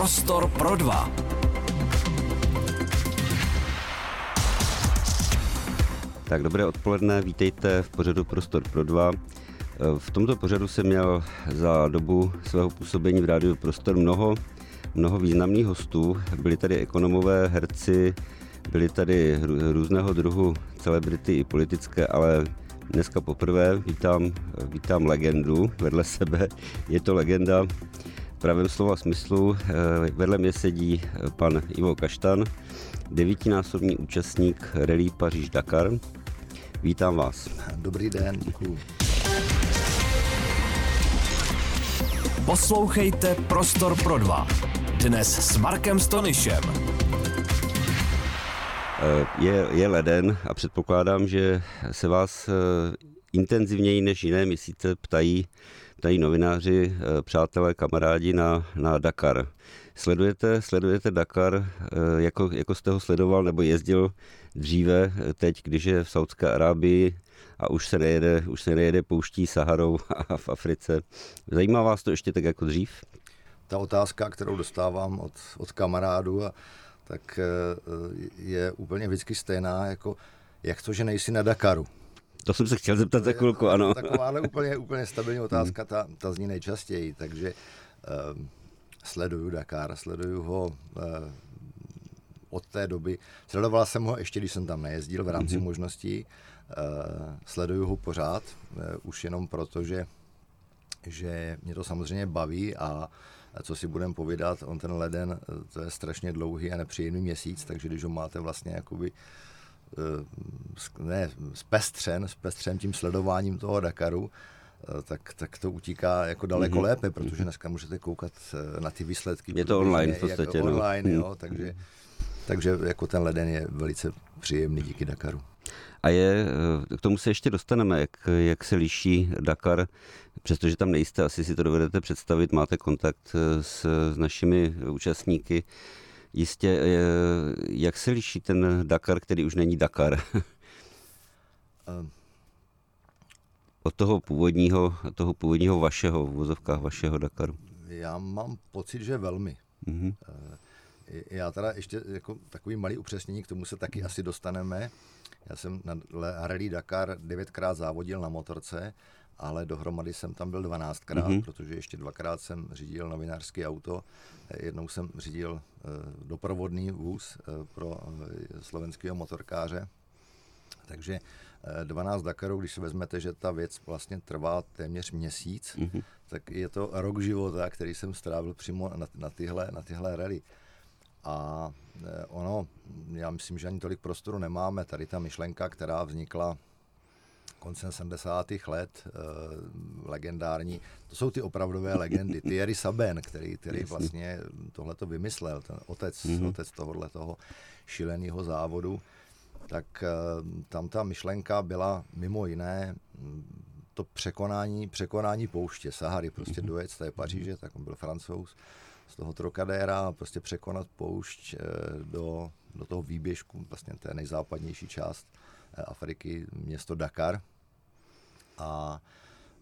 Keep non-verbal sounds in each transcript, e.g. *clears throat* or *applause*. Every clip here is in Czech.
Prostor pro dva. Tak dobré odpoledne, vítejte v pořadu Prostor pro dva. V tomto pořadu jsem měl za dobu svého působení v rádiu Prostor mnoho, mnoho významných hostů. Byli tady ekonomové, herci, byli tady různého druhu celebrity i politické, ale dneska poprvé vítám, vítám legendu vedle sebe. Je to legenda pravém slova smyslu. Vedle mě sedí pan Ivo Kaštan, devítinásobný účastník Rally Paříž-Dakar. Vítám vás. Dobrý den, děkuji. Poslouchejte Prostor pro dva. Dnes s Markem Stonyšem. Je, je leden a předpokládám, že se vás eh, intenzivněji než jiné měsíce ptají, ptají novináři, eh, přátelé, kamarádi na, na Dakar. Sledujete, sledujete Dakar, eh, jako, jako jste ho sledoval nebo jezdil dříve, teď, když je v Saudské Arábii a už se nejede, už se nejede pouští Saharou *laughs* a v Africe. Zajímá vás to ještě tak jako dřív? Ta otázka, kterou dostávám od, od kamarádů, a, tak eh, je úplně vždycky stejná, jako jak to, že nejsi na Dakaru. To jsem se chtěl zeptat za chvilku, ano. Taková úplně, úplně stabilní otázka, ta, ta zní nejčastěji, takže um, sleduju Dakar, sleduju ho uh, od té doby. Sledoval jsem ho ještě, když jsem tam nejezdil v rámci mm-hmm. možností. Uh, sleduju ho pořád, uh, už jenom proto, že, že mě to samozřejmě baví a co si budeme povídat, on ten leden, to je strašně dlouhý a nepříjemný měsíc, takže když ho máte vlastně jakoby ne, zpestřen, zpestřen tím sledováním toho Dakaru, tak, tak to utíká jako daleko mm-hmm. lépe, protože dneska můžete koukat na ty výsledky. Je to online v podstatě. Jako no. online, jo, takže takže jako ten leden je velice příjemný díky Dakaru. A je, eh, k tomu se ještě dostaneme, jak, jak se liší Dakar, přestože tam nejste, asi si to dovedete představit, máte kontakt eh, s, s našimi účastníky. Jistě, eh, jak se liší ten Dakar, který už není Dakar? *laughs* Od toho původního, toho původního vašeho, v vozovkách vašeho Dakaru. Já mám pocit, že velmi. Mm-hmm. Já teda ještě jako takový malý upřesnění, k tomu se taky asi dostaneme. Já jsem na Rally Dakar devětkrát závodil na motorce, ale dohromady jsem tam byl 12krát, mm-hmm. protože ještě dvakrát jsem řídil novinářský auto, jednou jsem řídil uh, doprovodný vůz uh, pro uh, slovenského motorkáře. Takže 12 Dakarů, když si vezmete, že ta věc vlastně trvá téměř měsíc, mm-hmm. tak je to rok života, který jsem strávil přímo na, na, tyhle, na tyhle rally. A ono, já myslím, že ani tolik prostoru nemáme. Tady ta myšlenka, která vznikla koncem 70. let, eh, legendární, to jsou ty opravdové legendy. Thierry Saben, který, který vlastně tohle to vymyslel, ten otec, mm-hmm. otec tohohle toho šileného závodu, tak eh, tam ta myšlenka byla mimo jiné to překonání, překonání pouště Sahary, prostě mm-hmm. dojet z té Paříže, tak on byl francouz, z toho Trocadéra prostě překonat poušť eh, do, do toho výběžku, vlastně té nejzápadnější část Afriky, město Dakar. A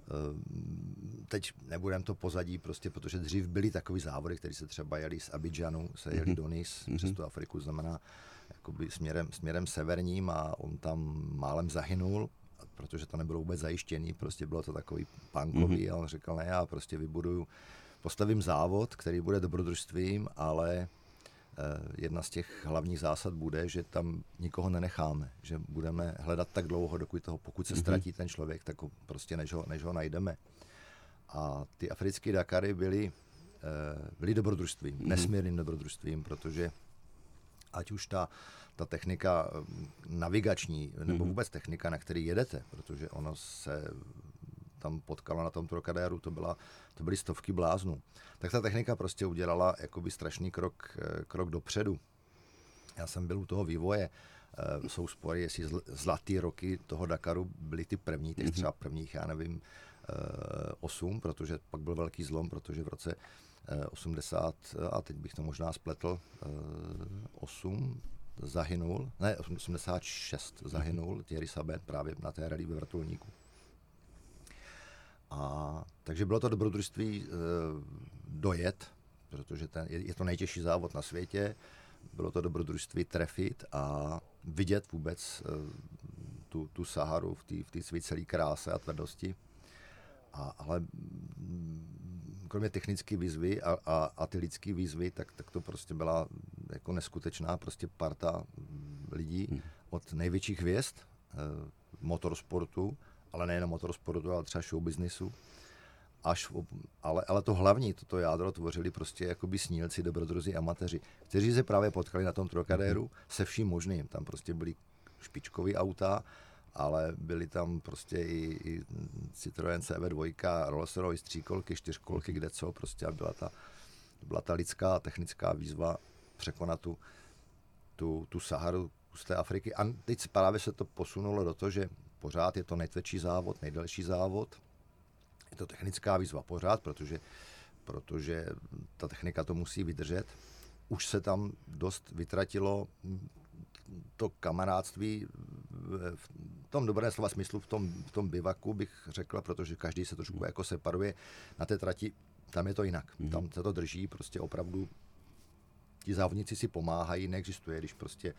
eh, teď nebudem to pozadí, prostě, protože dřív byly takové závody, které se třeba jeli z Abidžanu, se jeli mm-hmm. do Nice, mm-hmm. přes tu Afriku, znamená jakoby směrem, směrem severním a on tam málem zahynul, protože to nebylo vůbec zajištěný, prostě bylo to takový punkový mm-hmm. a on řekl, ne, já prostě vybuduju postavím závod, který bude dobrodružstvím, ale eh, jedna z těch hlavních zásad bude, že tam nikoho nenecháme, že budeme hledat tak dlouho, dokud toho, pokud se mm-hmm. ztratí ten člověk, tak ho prostě než ho, než ho najdeme. A ty africké Dakary byly, eh, byly dobrodružstvím, mm-hmm. nesmírným dobrodružstvím, protože ať už ta, ta technika eh, navigační, nebo mm-hmm. vůbec technika, na který jedete, protože ono se tam potkalo na tom Trocadéru, to, byla, to byly stovky bláznů. Tak ta technika prostě udělala jakoby strašný krok, eh, krok dopředu. Já jsem byl u toho vývoje, uh, jsou spory, jestli zl, zlatý roky toho Dakaru byly ty první, těch mhm. třeba prvních, já nevím, uh, osm, protože pak byl velký zlom, protože v roce uh, 80, a teď bych to možná spletl, uh, 8 zahynul, ne, 86 zahynul Thierry Sabet právě na té rally ve vrtulníku. A, takže bylo to dobrodružství e, dojet protože ten, je, je to nejtěžší závod na světě, bylo to dobrodružství trefit a vidět vůbec uh, tu, tu Saharu v té v tý své celé kráse a tvrdosti. A, ale mm, kromě technické výzvy a, a, a ty lidské výzvy, tak, tak to prostě byla jako neskutečná prostě parta lidí hmm. od největších hvězd eh, motorsportu, ale nejen motorsportu, ale třeba show businessu. Až, ale, ale to hlavní, toto jádro tvořili prostě jakoby snílci, dobrodruzi, amatéři, kteří se právě potkali na tom Trocadéru hmm. se vším možným. Tam prostě byli špičkový auta, ale byly tam prostě i, i Citroën CV2, Rolls Royce, tříkolky, čtyřkolky, kde co, prostě a byla ta, byla ta lidská technická výzva překonat tu, tu, tu Saharu z té Afriky. A teď právě se to posunulo do toho, že pořád je to nejtvrdší závod, nejdelší závod. Je to technická výzva pořád, protože, protože ta technika to musí vydržet. Už se tam dost vytratilo to kamarádství v tom dobré slova smyslu, v tom, v tom bivaku bych řekla, protože každý se trošku jako separuje na té trati, tam je to jinak. Mm. Tam se to drží, prostě opravdu ti závodníci si pomáhají, neexistuje, když prostě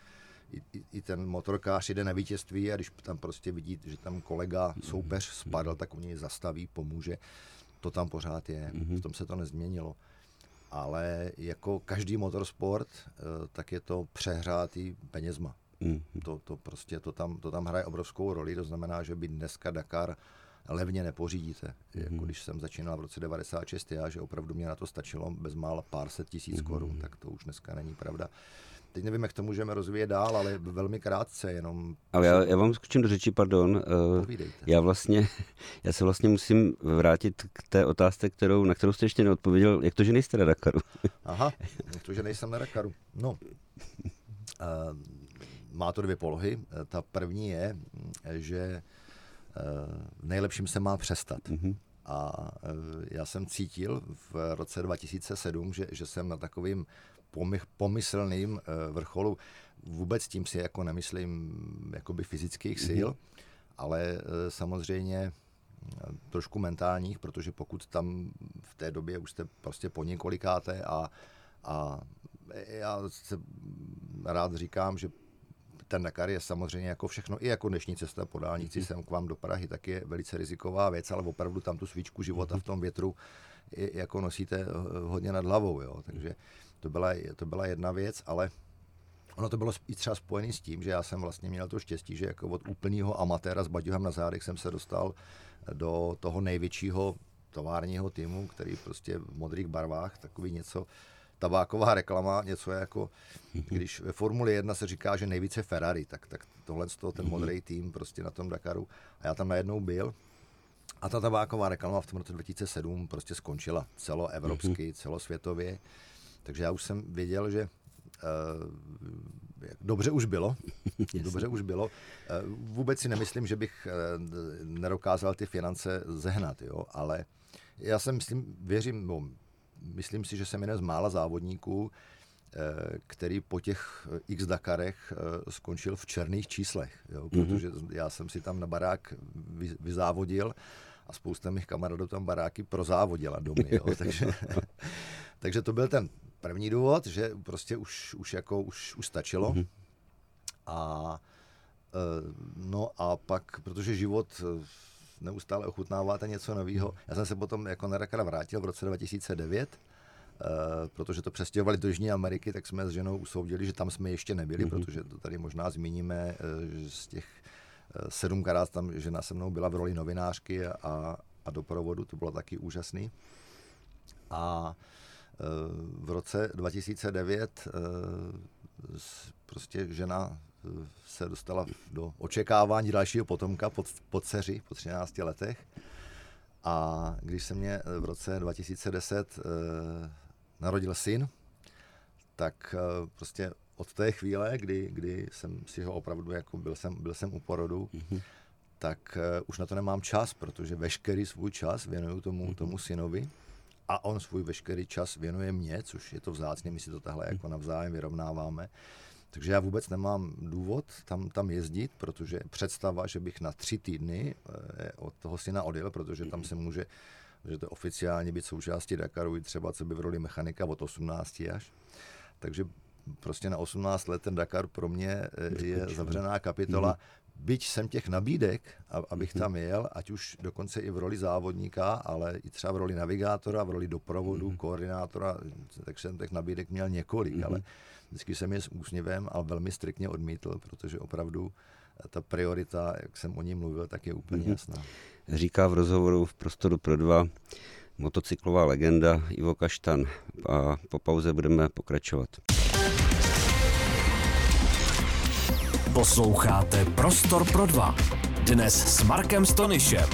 i, i, ten motorkář jde na vítězství a když tam prostě vidí, že tam kolega, soupeř spadl, tak u něj zastaví, pomůže. To tam pořád je, mm-hmm. v tom se to nezměnilo. Ale jako každý motorsport, eh, tak je to přehrátý penězma. Mm. To, to prostě, to tam, to tam hraje obrovskou roli, to znamená, že by dneska Dakar levně nepořídíte. Jako když jsem začínal v roce 96, já, že opravdu mě na to stačilo bezmála pár set tisíc mm. korun, tak to už dneska není pravda. Teď nevím, jak to můžeme rozvíjet dál, ale velmi krátce, jenom... Ale já, já vám skočím do řeči, pardon. Eh, Povídejte. Já vlastně, *laughs* já se vlastně musím vrátit k té otázce, kterou, na kterou jste ještě neodpověděl. Jak to, že nejste na Dakaru? *laughs* Aha, jak to, že nejsem na Dakaru. No, uh, má to dvě polohy. Ta první je, že v nejlepším se má přestat. Mm-hmm. A já jsem cítil v roce 2007, že, že jsem na takovým pomyslným vrcholu. Vůbec tím si jako nemyslím jakoby fyzických sil, mm-hmm. ale samozřejmě trošku mentálních, protože pokud tam v té době už jste prostě po několikáté a, a já se rád říkám, že ten Dakar je samozřejmě jako všechno, i jako dnešní cesta po dálnici mm-hmm. sem k vám do Prahy, tak je velice riziková věc, ale opravdu tam tu svíčku života v tom větru jako nosíte eh, hodně nad hlavou, jo. takže to byla, to byla jedna věc, ale ono to bylo i třeba spojené s tím, že já jsem vlastně měl to štěstí, že jako od úplného amatéra s baďuhem na zádech jsem se dostal do toho největšího továrního týmu, který prostě v modrých barvách, takový něco, tabáková reklama, něco jako, když ve Formuli 1 se říká, že nejvíce Ferrari, tak, tak tohle z toho, ten mhm. modrý tým prostě na tom Dakaru. A já tam najednou byl a ta tabáková reklama v tom roce 2007 prostě skončila celoevropsky, mhm. celosvětově. Takže já už jsem věděl, že Uh, dobře už bylo. *laughs* dobře už bylo. Uh, vůbec si nemyslím, že bych uh, nedokázal ty finance zehnat, jo, ale já jsem myslím, věřím, no, myslím si, že jsem jeden z mála závodníků, eh, který po těch x Dakarech eh, skončil v černých číslech, jo, mhm. protože já jsem si tam na barák vyzávodil a spousta mých kamarádů tam baráky prozávodila domy, jo, *laughs* takže, takže to byl ten první důvod, že prostě už, už jako už, už stačilo mm-hmm. a eh, no a pak, protože život neustále ochutnáváte něco nového. Já jsem se potom jako na Dakar vrátil v roce 2009, Uh, eh, protože to přestěhovali do Jižní Ameriky, tak jsme s ženou usoudili, že tam jsme ještě nebyli, mm-hmm. protože to tady možná zmíníme, z těch sedmkrát tam žena se mnou byla v roli novinářky a, a doprovodu, to bylo taky úžasný. A v roce 2009 prostě žena se dostala do očekávání dalšího potomka pod, pod dceři po 13 letech. A když se mě v roce 2010 eh, narodil syn, tak eh, prostě od té chvíle, kdy, kdy jsem si ho opravdu, jako byl jsem, byl jsem u porodu, mm-hmm. tak eh, už na to nemám čas, protože veškerý svůj čas věnuju tomu, mm-hmm. tomu synovi a on svůj veškerý čas věnuje mně, což je to vzácně, my si to tahle jako navzájem vyrovnáváme. Takže já vůbec nemám důvod tam, tam jezdit, protože představa, že bych na tři týdny eh, od toho syna odjel, protože tam se může, že to oficiálně být součástí Dakaru, i třeba co by v roli mechanika od 18 až. Takže prostě na 18 let ten Dakar pro mě eh, je zavřená kapitola. Byť jsem těch nabídek, abych tam jel, ať už dokonce i v roli závodníka, ale i třeba v roli navigátora, v roli doprovodu, koordinátora, takže jsem těch nabídek měl několik, ale vždycky jsem je s úsměvem, ale velmi striktně odmítl, protože opravdu ta priorita, jak jsem o ní mluvil, tak je úplně mm-hmm. jasná. Říká v rozhovoru v Prostoru pro dva motocyklová legenda Ivo Kaštan a po pauze budeme pokračovat. Posloucháte Prostor pro dva. Dnes s Markem Stonyšem.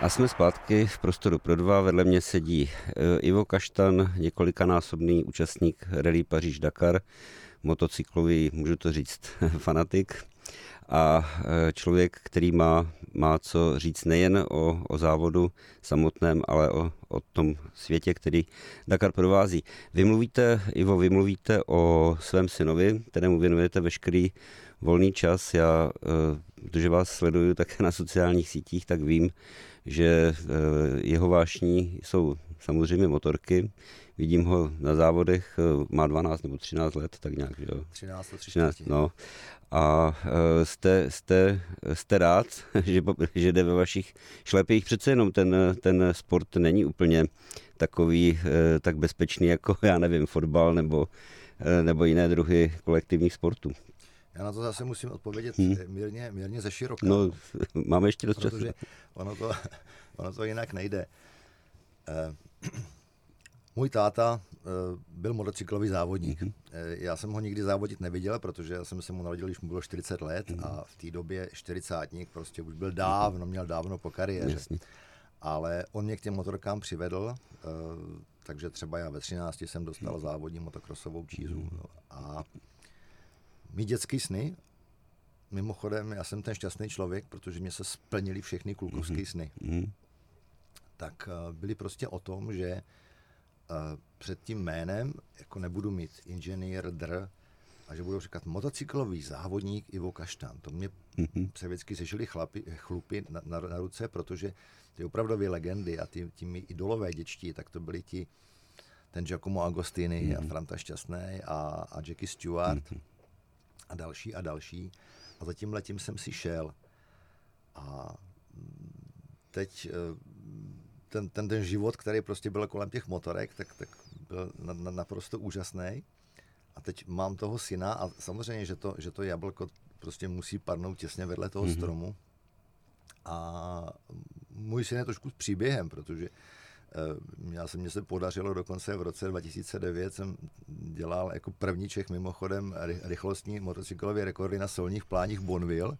A jsme zpátky v prostoru pro dva. Vedle mě sedí eh, Ivo Kaštan, několikanásobný účastník Rally Paříž-Dakar, motocyklový, můžu to říct, *laughs* fanatik a e, člověk, který má, má co říct nejen o, o závodu samotném, ale o, o tom světě, který Dakar provází. Vy mluvíte, Ivo, vy mluvíte o svém synovi, kterému věnujete veškerý volný čas. Já, e, protože vás sleduju také na sociálních sítích, tak vím, že e, jeho vášní jsou samozřejmě motorky. Vidím ho na závodech, má 12 nebo 13 let, tak nějak, že jo? 13, 13, no. A e, jste, jste, jste rád, *laughs* že, že jde ve vašich šlepích. Přece jenom ten, ten sport není úplně takový e, tak bezpečný jako, *laughs* já nevím, fotbal nebo, nebo jiné druhy kolektivních sportů. Já na to zase musím odpovědět hmm. mírně, mírně ze široka. No, máme ještě dost času. Ono to, *laughs* ono to jinak nejde. *clears throat* Můj táta uh, byl motocyklový závodník. Mm-hmm. Já jsem ho nikdy závodit neviděl, protože já jsem se mu narodil, když mu bylo 40 let mm-hmm. a v té době 40 prostě už byl dávno, měl dávno po kariéře. Jasně. Ale on mě k těm motorkám přivedl, uh, takže třeba já ve 13 jsem dostal závodní motokrosovou čízu. Mm-hmm. A mý dětský sny, mimochodem, já jsem ten šťastný člověk, protože mě se splnili všechny klukovské sny. Mm-hmm. Tak byly prostě o tom, že před tím jménem jako nebudu mít inženýr, dr, a že budu říkat motocyklový závodník Ivo Kaštan. To mě mm-hmm. se vždycky sešili chlapi, chlupy na, na, na ruce, protože ty opravdové legendy a ty, ty idolové děčtí, tak to byli ti ten Giacomo Agostini mm-hmm. a Franta Šťastný a, a Jackie Stewart mm-hmm. a další a další. A za tím letím jsem si šel. A teď eh, ten, ten, ten život, který prostě byl kolem těch motorek, tak, tak byl na, na, naprosto úžasný. A teď mám toho syna a samozřejmě, že to, že to jablko prostě musí padnout těsně vedle toho mm-hmm. stromu. A můj syn je trošku s příběhem, protože já se mně se podařilo dokonce v roce 2009 jsem dělal jako první Čech mimochodem rychlostní motocyklové rekordy na solních pláních Bonville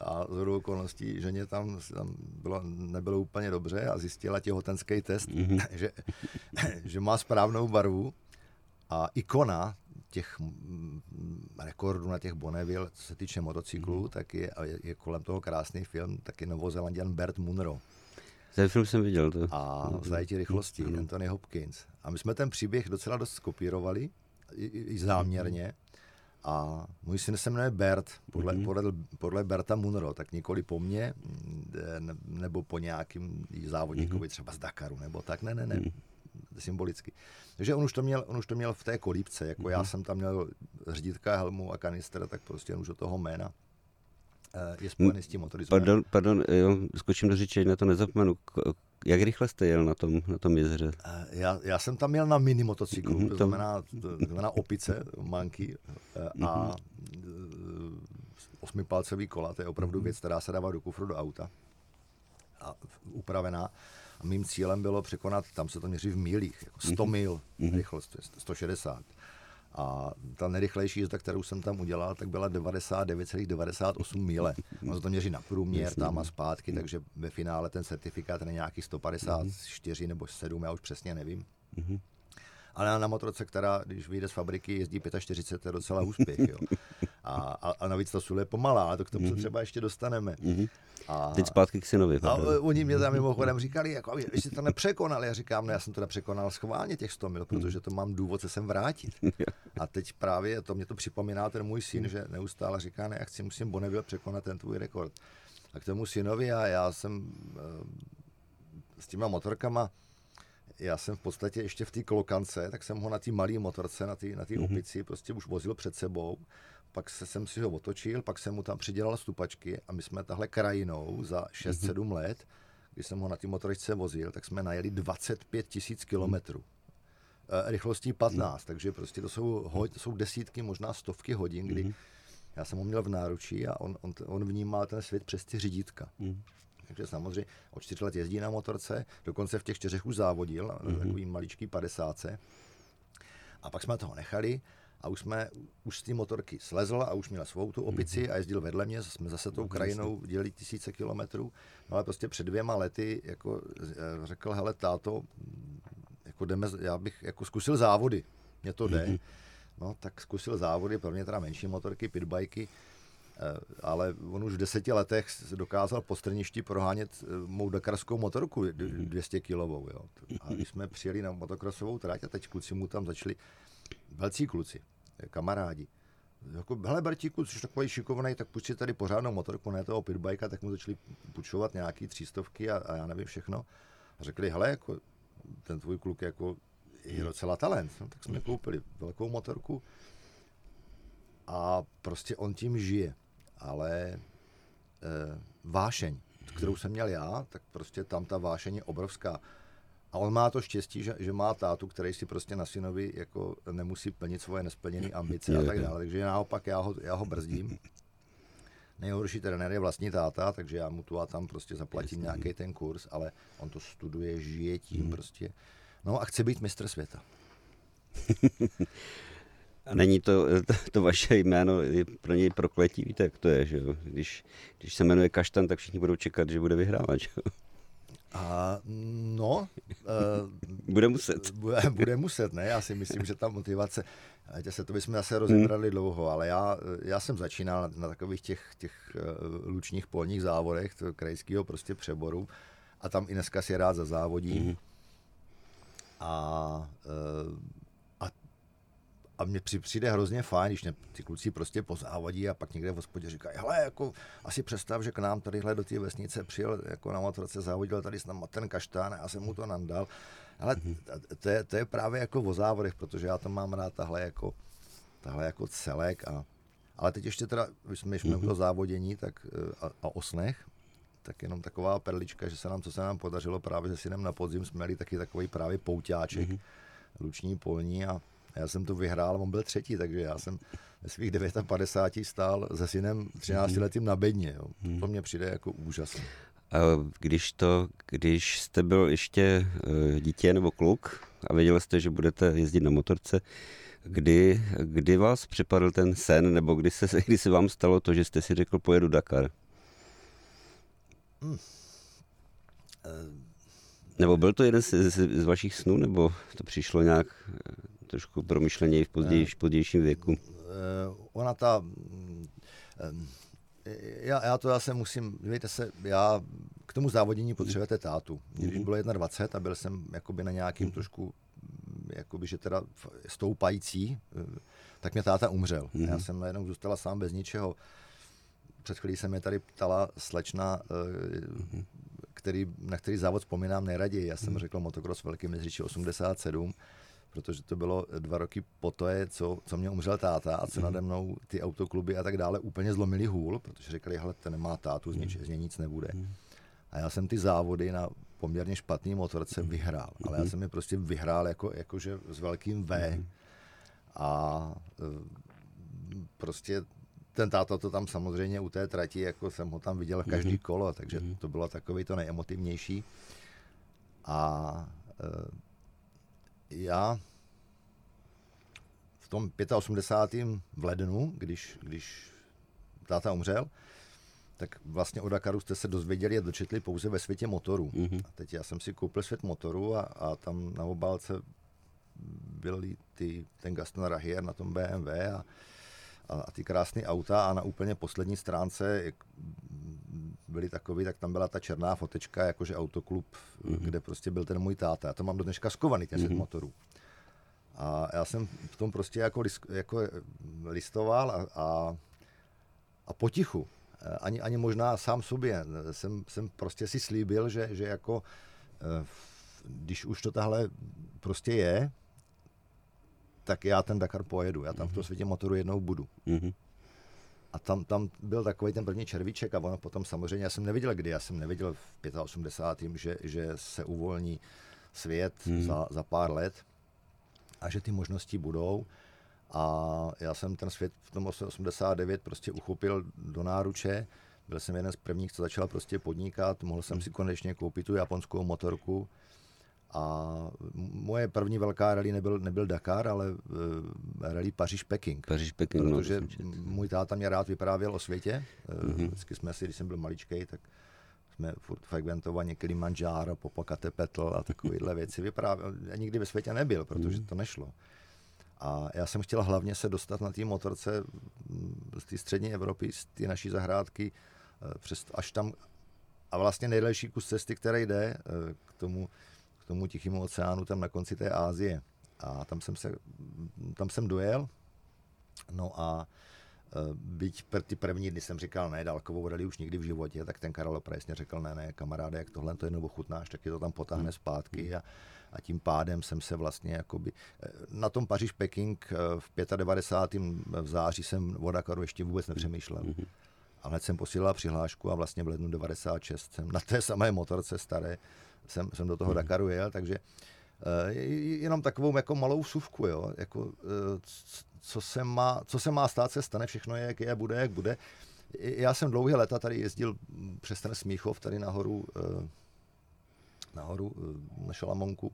a z okolností ženě tam, tam bylo, nebylo úplně dobře a zjistila těhotenský test, mm-hmm. *laughs* že, že má správnou barvu a ikona těch rekordů na těch Bonneville, co se týče motocyklů, mm-hmm. tak je, je, je kolem toho krásný film, taky novozelandian Bert Munro. Ten film jsem viděl. To. A v zajetí rychlosti, mm-hmm. Anthony Hopkins. A my jsme ten příběh docela dost skopírovali, i, i záměrně. Mm-hmm a můj syn se jmenuje Bert, podle, mm-hmm. podle, podle Berta Munro, tak nikoli po mně, ne, nebo po nějakým závodníkovi mm-hmm. třeba z Dakaru, nebo tak, ne, ne, ne, mm-hmm. symbolicky. Takže on už to měl, on už to měl v té kolípce, jako mm-hmm. já jsem tam měl řídka, helmu a kanister, tak prostě už od toho jména je spojený s tím motorismem. Pardon, pardon jo, skočím do řeči, na to nezapomenu. Jak rychle jste jel na tom, na tom jezeře? Eh, já, já jsem tam měl na mini motocyklu, mm-hmm, to, znamená, to znamená opice, manky mm-hmm. a mhm. osmipalcový kola, to je opravdu mm-hmm. věc, která se dává do kufru do auta a upravená. A mým cílem bylo překonat, tam se to měří v mílích, jako 100 mm-hmm. mil mm-hmm. rychlost, 160. A ta nejrychlejší jízda, kterou jsem tam udělal, tak byla 99,98 míle. *laughs* On se to měří na průměr tam a zpátky, takže ve finále ten certifikát je nějaký 154 nebo 7, já už přesně nevím. Ale na motorce, která, když vyjde z fabriky, jezdí 45, to je docela úspěch. Jo. *laughs* A A, a, navíc ta sůl je pomalá, to k tomu se třeba ještě dostaneme. A, Teď zpátky k synovi. A oni mě tam mimochodem říkali, jako, jestli to nepřekonal. Já říkám, ne, já jsem to nepřekonal schválně těch 100 mil, protože to mám důvod se sem vrátit. *laughs* A teď právě to mě to připomíná ten můj syn, že neustále říká, ne, já chci, musím Bonneville překonat ten tvůj rekord. A k tomu synovi a já jsem eh, s těma motorkama, já jsem v podstatě ještě v té kolokance, tak jsem ho na té malé motorce, na té na mm-hmm. opici, prostě už vozil před sebou. Pak se, jsem si ho otočil, pak jsem mu tam přidělal stupačky a my jsme tahle krajinou za 6-7 mm-hmm. let, když jsem ho na té motoričce vozil, tak jsme najeli 25 tisíc kilometrů. Mm-hmm. Rychlostí 15, mm-hmm. takže prostě to jsou, ho, to jsou desítky, možná stovky hodin, kdy mm-hmm. já jsem ho měl v náručí a on, on, on vnímal ten svět přes ty řídítka. Mm-hmm. Takže samozřejmě od čtyř let jezdí na motorce, dokonce v těch čtyřech už závodil, mm-hmm. takový maličký padesátce. A pak jsme toho nechali a už jsme už z té motorky slezl a už měl svou tu opici mm-hmm. a jezdil vedle mě, jsme zase tou no, krajinou dělali tisíce kilometrů. No ale prostě před dvěma lety jako eh, řekl, hele táto, jako jdeme, já bych jako zkusil závody, mě to jde. Mm-hmm. No tak zkusil závody, pro mě teda menší motorky, pitbajky, Eh, ale on už v deseti letech dokázal po strništi prohánět eh, mou dakarskou motorku 200 mhm. kilovou. Jo. A když jsme přijeli na motokrosovou trať a teď kluci mu tam začali, velcí kluci, kamarádi, jako, hele Bertíku, jsi takový šikovný, tak půjč si tady pořádnou motorku, ne toho pitbajka, tak mu začali půjčovat nějaký třístovky a, a, já nevím všechno. A řekli, hele, jako, ten tvůj kluk jako, je docela talent. No, tak jsme koupili velkou motorku a prostě on tím žije ale e, vášeň, kterou jsem měl já, tak prostě tam ta vášeň je obrovská. A on má to štěstí, že, že má tátu, který si prostě na synovi jako nemusí plnit svoje nesplněné ambice a tak dále. Takže naopak já ho, já ho brzdím. Nejhorší trenér je vlastní táta, takže já mu tu a tam prostě zaplatím nějaký ten kurz, ale on to studuje, žije tím hmm. prostě. No a chce být mistr světa. *laughs* A není to, to, to vaše jméno, je pro něj prokletí, víte, jak to je, že jo? Když, když se jmenuje Kaštan, tak všichni budou čekat, že bude vyhrávat, že jo? A no... Uh, bude muset. *laughs* Bude, bude muset, ne? Já si myslím, že ta motivace, se, to bychom zase rozebrali hmm. dlouho, ale já, já jsem začínal na, na takových těch, těch uh, lučních polních závodech, krajského prostě přeboru a tam i dneska si rád zazávodím. Hmm. A uh, a mně přijde hrozně fajn, když mě ty kluci prostě pozávodí a pak někde v hospodě říkají, hele, jako asi představ, že k nám tadyhle do té vesnice přijel jako na motorce, závodil tady s náma ten kaštán a já jsem mu to nandal. Ale mhm. to je, to je právě jako o závodech, protože já to mám rád tahle jako, tahle jako celek a ale teď ještě teda, když jsme mm-hmm. to závodění tak, a, a osnech, tak jenom taková perlička, že se nám, co se nám podařilo právě se synem na podzim, jsme měli taky takový právě pouťáček, mm-hmm. luční polní a já jsem to vyhrál, on byl třetí, takže já jsem ve svých 59 stál se synem 13 mhm. letým na bedně. Jo. To mě přijde jako úžasné. A když, to, když jste byl ještě eh, dítě nebo kluk a věděl jste, že budete jezdit na motorce, kdy, kdy vás připadl ten sen, nebo kdy se, *laughs* kdy se vám stalo to, že jste si řekl, pojedu Dakar? Hmm. Nebo byl to jeden z, z, z vašich snů, nebo to přišlo nějak trošku promyšleněji v pozdější, pozdějším věku. Eh, ona ta... Eh, já, já to zase musím, dívejte se, já k tomu závodění potřebujete tátu. Když mhm. bylo 21 a byl jsem jakoby na nějakým mhm. trošku, jakoby, že teda stoupající, eh, tak mě táta umřel. Já mhm. jsem najednou zůstala sám bez ničeho. Před chvílí se mě tady ptala slečna, který, na který závod vzpomínám nejraději. Já jsem řekl motocross Velký Mezříči 87 protože to bylo dva roky po to, co, co mě umřel táta a co mm. nade mnou ty autokluby a tak dále úplně zlomili hůl, protože říkali, hele, ten nemá tátu, z, nič, z něj nic nebude. Mm. A já jsem ty závody na poměrně špatný motorce vyhrál, ale já jsem je prostě vyhrál jako, jakože s velkým V. A e, prostě ten táta to tam samozřejmě u té trati, jako jsem ho tam viděl každý kolo, takže to bylo takový to nejemotivnější. A e, já v tom 85. v lednu, když, když táta umřel, tak vlastně o Dakaru jste se dozvěděli a dočetli pouze ve světě motorů. Mm-hmm. A teď já jsem si koupil svět motorů a, a tam na obálce byl ty, ten Gaston Rahier na tom BMW a, a, a ty krásné auta a na úplně poslední stránce jak byly takový, tak tam byla ta černá fotečka, jakože autoklub, mm-hmm. kde prostě byl ten můj táta. Já to mám do dneška skovaný, ten mm-hmm. motorů. A já jsem v tom prostě jako, jako listoval a, a, a potichu, ani, ani možná sám sobě, jsem, jsem prostě si slíbil, že, že jako eh, když už to tahle prostě je, tak já ten Dakar pojedu. Já tam v tom mhm. světě motoru jednou budu. Mm-hmm. A tam, tam byl takový ten první červíček a ono potom samozřejmě, já jsem neviděl kdy, já jsem neviděl v 85. že, že se uvolní svět mm-hmm. za, za pár let a že ty možnosti budou. A já jsem ten svět v tom 89 prostě uchopil do náruče. Byl jsem jeden z prvních, co začal prostě podnikat. Mohl jsem si konečně koupit tu japonskou motorku a moje první velká rally nebyl, nebyl Dakar, ale uh, rally Paříž-Peking. Paříž-Peking, no, Protože no, můj táta mě rád vyprávěl o světě. Mm-hmm. Vždycky jsme si, když jsem byl maličkej, tak jsme furt frekventovali Kilimanjaro, Popocatépetl a takovéhle věci vyprávěl. Já nikdy ve světě nebyl, protože mm-hmm. to nešlo. A já jsem chtěl hlavně se dostat na té motorce z té střední Evropy, z té naší zahrádky, eh, přes, až tam a vlastně nejdelší kus cesty, který jde k tomu tomu Tichému oceánu, tam na konci té Ázie. A tam jsem, se, tam jsem dojel, no a e, byť pr- ty první dny jsem říkal, ne, dálkovou rally už nikdy v životě, tak ten Karel presně řekl, ne, ne, kamaráde, jak tohle to jednou ochutnáš, tak je to tam potáhne hmm. zpátky a, a tím pádem jsem se vlastně jakoby, e, na tom Paříž-Peking e, v 95. v září jsem o Dakaru ještě vůbec nepřemýšlel. Mm-hmm. A hned jsem posílal přihlášku a vlastně v lednu 96 jsem na té samé motorce staré jsem, jsem do toho hmm. Dakaru jel, takže uh, jenom takovou jako malou suvku, jo, jako, uh, co, se má, co se má stát, se stane, všechno je, jak je, bude, jak bude. Já jsem dlouhé leta tady jezdil přes ten Smíchov, tady nahoru, uh, nahoru na Šalamonku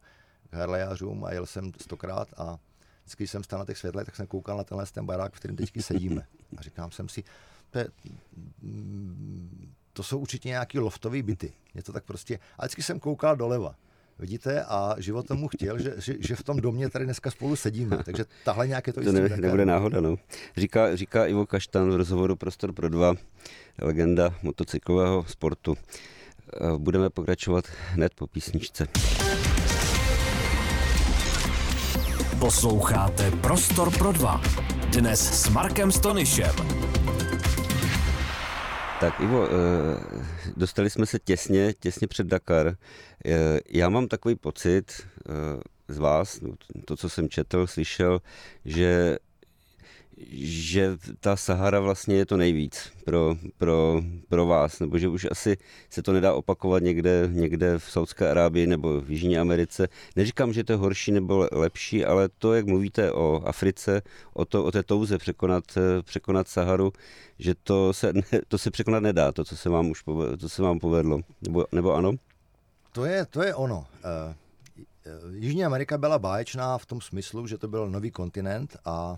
k Harlejářům a jel jsem stokrát a vždycky, když jsem stál na těch světlech, tak jsem koukal na tenhle ten barák, v kterém teď sedíme. *laughs* A říkám jsem si, to je, to jsou určitě nějaký loftový byty. Je to tak prostě, a vždycky jsem koukal doleva. Vidíte, a život tomu chtěl, že, že, že v tom domě tady dneska spolu sedíme. Takže tahle nějaké to, to ne, nebude náhoda, no. Říká, říká Ivo Kaštan v rozhovoru Prostor pro dva, legenda motocyklového sportu. Budeme pokračovat hned po písničce. Posloucháte Prostor pro dva. Dnes s Markem Stonyšem. Tak Ivo, eh, dostali jsme se těsně, těsně před Dakar. Eh, já mám takový pocit eh, z vás, to, co jsem četl, slyšel, že že ta Sahara vlastně je to nejvíc pro, pro, pro vás, nebo že už asi se to nedá opakovat někde, někde v Saudské Arábii nebo v Jižní Americe. Neříkám, že to je horší nebo lepší, ale to, jak mluvíte o Africe, o, to, o té touze překonat, překonat Saharu, že to se, to se překonat nedá, to, co se vám už povedlo, to se vám povedlo. Nebo, nebo ano? To je, to je ono. Uh, Jižní Amerika byla báječná v tom smyslu, že to byl nový kontinent a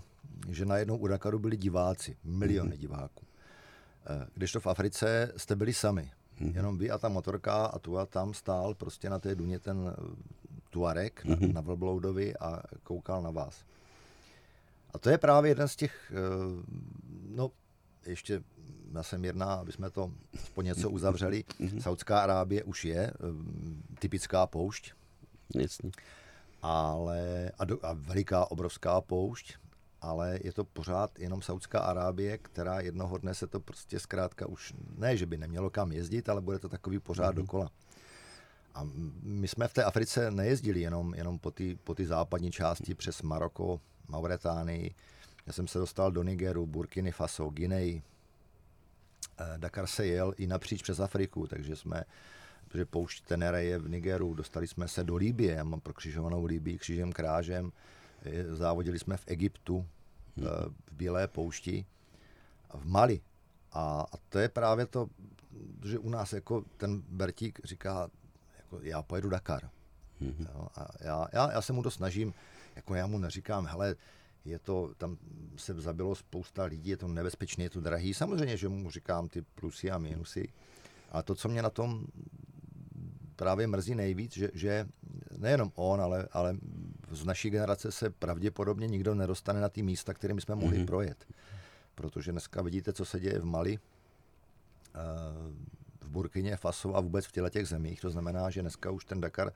že najednou u Dakaru byli diváci, miliony mm-hmm. diváků. Eh, když to v Africe jste byli sami. Mm-hmm. Jenom vy a ta motorka a tu a tam stál prostě na té duně ten eh, Tuarek mm-hmm. na, mhm. na Vlbloudovi a koukal na vás. A to je právě jeden z těch, eh, no ještě já jsem jedná, aby jsme to po něco uzavřeli. Mm-hmm. Saudská Arábie už je typická poušť. Jasně. Ale, a, do, a veliká, obrovská poušť ale je to pořád jenom Saudská Arábie, která jednoho dne se to prostě zkrátka už, ne, že by nemělo kam jezdit, ale bude to takový pořád mm-hmm. dokola. A my jsme v té Africe nejezdili jenom, jenom po ty po ty západní části přes Maroko, Mauretánii. Já jsem se dostal do Nigeru, Burkiny Faso, Guinea. Eh, Dakar se jel i napříč přes Afriku, takže jsme, protože poušť Tenere je v Nigeru, dostali jsme se do Líbie, já mám prokřižovanou Líbii křížem krážem, závodili jsme v Egyptu, hmm. v Bílé poušti v Mali. A, a to je právě to, že u nás jako ten Bertík říká, jako já pojedu Dakar. Hmm. Jo, a já, já, já se mu to snažím, jako já mu neříkám, hele, je to, tam se zabilo spousta lidí, je to nebezpečné, je to drahý. Samozřejmě, že mu říkám ty plusy a minusy. A to, co mě na tom právě mrzí nejvíc, že, že nejenom on, ale, ale z naší generace se pravděpodobně nikdo nedostane na ty místa, kterými jsme mohli mm-hmm. projet. protože dneska vidíte, co se děje v Mali, eh, v Burkině, Faso a vůbec v těchto těch zemích. To znamená, že dneska už ten Dakar,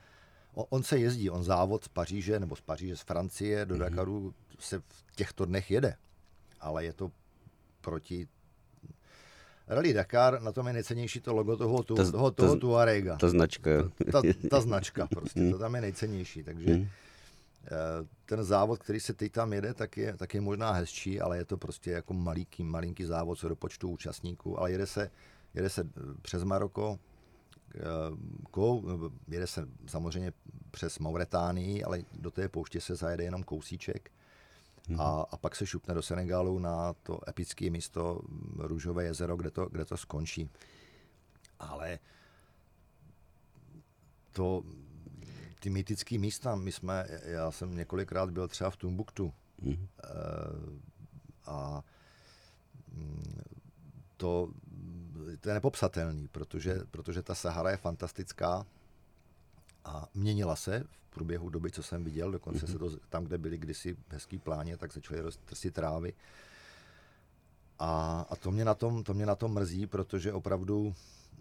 on se jezdí, on závod z Paříže nebo z Paříže z Francie do mm-hmm. Dakaru se v těchto dnech jede, ale je to proti Rally Dakar, na tom je nejcennější to logo toho, tu, ta, toho, toho ta, Tuarega. Ta značka. Ta, ta, ta značka prostě, to tam je nejcennější, takže mm. ten závod, který se teď tam jede, tak je, tak je možná hezčí, ale je to prostě jako malinký, malinký závod co do počtu účastníků, ale jede se, jede se přes Maroko, eh, jede se samozřejmě přes Mauretánii, ale do té pouště se zajede jenom kousíček hmm. a, a pak se šupne do Senegalu na to epické místo Růžové jezero, kde to, kde to skončí. Ale to, ty mytické místa, my jsme, já jsem několikrát byl třeba v Tumbuktu hmm. a mm, to, to je nepopsatelný, protože, protože ta Sahara je fantastická a měnila se v průběhu doby, co jsem viděl, dokonce mm-hmm. se to tam, kde byly kdysi hezký pláně, tak začaly trsit trávy. A, a to, mě na tom, to mě na tom mrzí, protože opravdu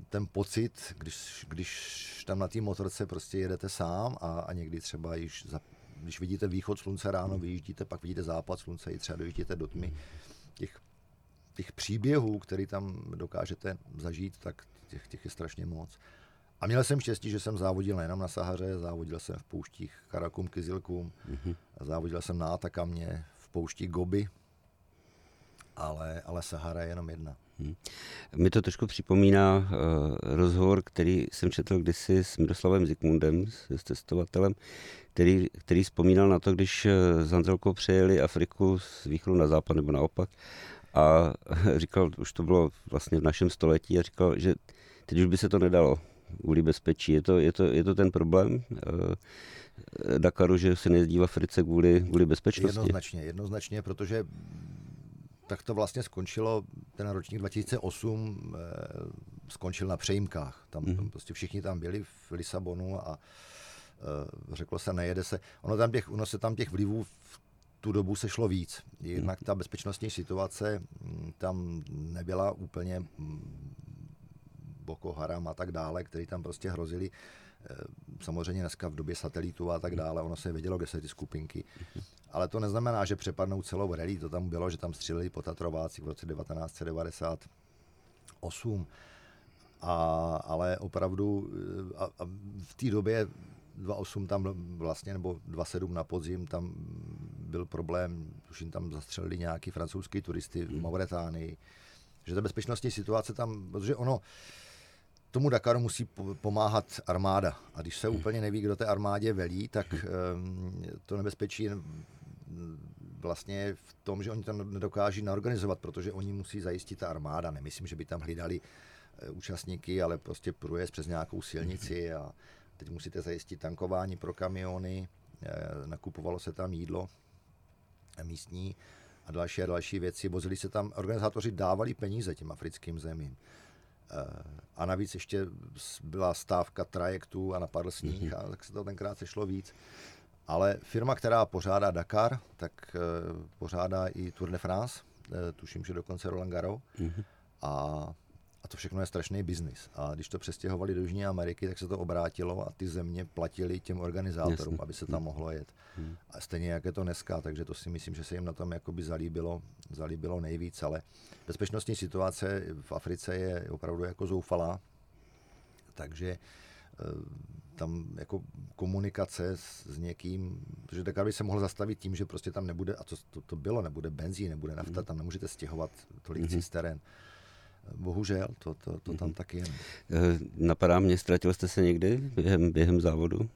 ten pocit, když, když tam na té motorce prostě jedete sám a, a někdy třeba již za, když vidíte východ slunce ráno, vyjíždíte, pak vidíte západ slunce i třeba dojíždíte do tmy, těch, těch příběhů, který tam dokážete zažít, tak těch, těch je strašně moc. A měl jsem štěstí, že jsem závodil nejenom na Sahaře, závodil jsem v pouštích Karakum, Kyzilkum, mm-hmm. závodil jsem na Atakamě, v poušti Gobi, ale, ale Sahara je jenom jedna. Hmm. Mi to trošku připomíná uh, rozhovor, který jsem četl kdysi s Miroslavem Zikmundem, s testovatelem, který, který vzpomínal na to, když eh, s Hanzelkou přejeli Afriku z východu na západ nebo naopak a *laughs* říkal, už to bylo vlastně v našem století a říkal, že teď už by se to nedalo, kvůli bezpečí. Je to, je to, je to ten problém eh, Dakaru, že se nejezdí v Africe kvůli, kvůli bezpečnosti? Jednoznačně, jednoznačně, protože tak to vlastně skončilo, ten ročník 2008 eh, skončil na přejímkách. Tam, mm. tam prostě všichni tam byli v Lisabonu a eh, řeklo se, nejede se. Ono, tam těch, ono se tam těch vlivů v tu dobu se šlo víc. Jednak ta bezpečnostní situace hm, tam nebyla úplně hm, Boko Haram a tak dále, který tam prostě hrozili. Eh, samozřejmě dneska v době satelitu a tak dále, ono se vědělo, kde se ty skupinky. Ale to neznamená, že přepadnou celou rally, to tam bylo, že tam stříleli potatrováci v roce 1998. A, ale opravdu eh, a, a v té době 2.8 tam vlastně, nebo 2.7 na podzim, tam byl problém, už jim tam zastřelili nějaký francouzský turisty v Mauretánii, že ta bezpečnostní situace tam, protože ono, tomu Dakaru musí pomáhat armáda. A když se hmm. úplně neví, kdo té armádě velí, tak um, to nebezpečí vlastně v tom, že oni to nedokáží naorganizovat, protože oni musí zajistit ta armáda. Nemyslím, že by tam hlídali e, účastníky, ale prostě průjezd přes nějakou silnici a teď musíte zajistit tankování pro kamiony, e, nakupovalo se tam jídlo místní a další a další věci. Vozili se tam, organizátoři dávali peníze těm africkým zemím. Eh, a navíc ještě byla stávka trajektů a napadl sníh mm-hmm. a tak se to tenkrát sešlo víc. Ale firma, která pořádá Dakar, tak eh, pořádá i Tour de France, eh, tuším, že dokonce Roland Garros. Mm-hmm. A a to všechno je strašný biznis. A když to přestěhovali do Jižní Ameriky, tak se to obrátilo a ty země platili těm organizátorům, Jasně. aby se tam mohlo jet. Hmm. A stejně jak je to dneska, takže to si myslím, že se jim na tom jakoby zalíbilo, zalíbilo nejvíc, ale bezpečnostní situace v Africe je opravdu jako zoufalá, takže eh, tam jako komunikace s, s někým, protože Dakar by se mohl zastavit tím, že prostě tam nebude, a to, to, to bylo, nebude benzín, nebude nafta, hmm. tam nemůžete stěhovat tolik mm-hmm. cisterén. Bohužel, to, to, to tam mm-hmm. taky je. Eh, napadá mě, ztratil jste se někdy během, během závodu?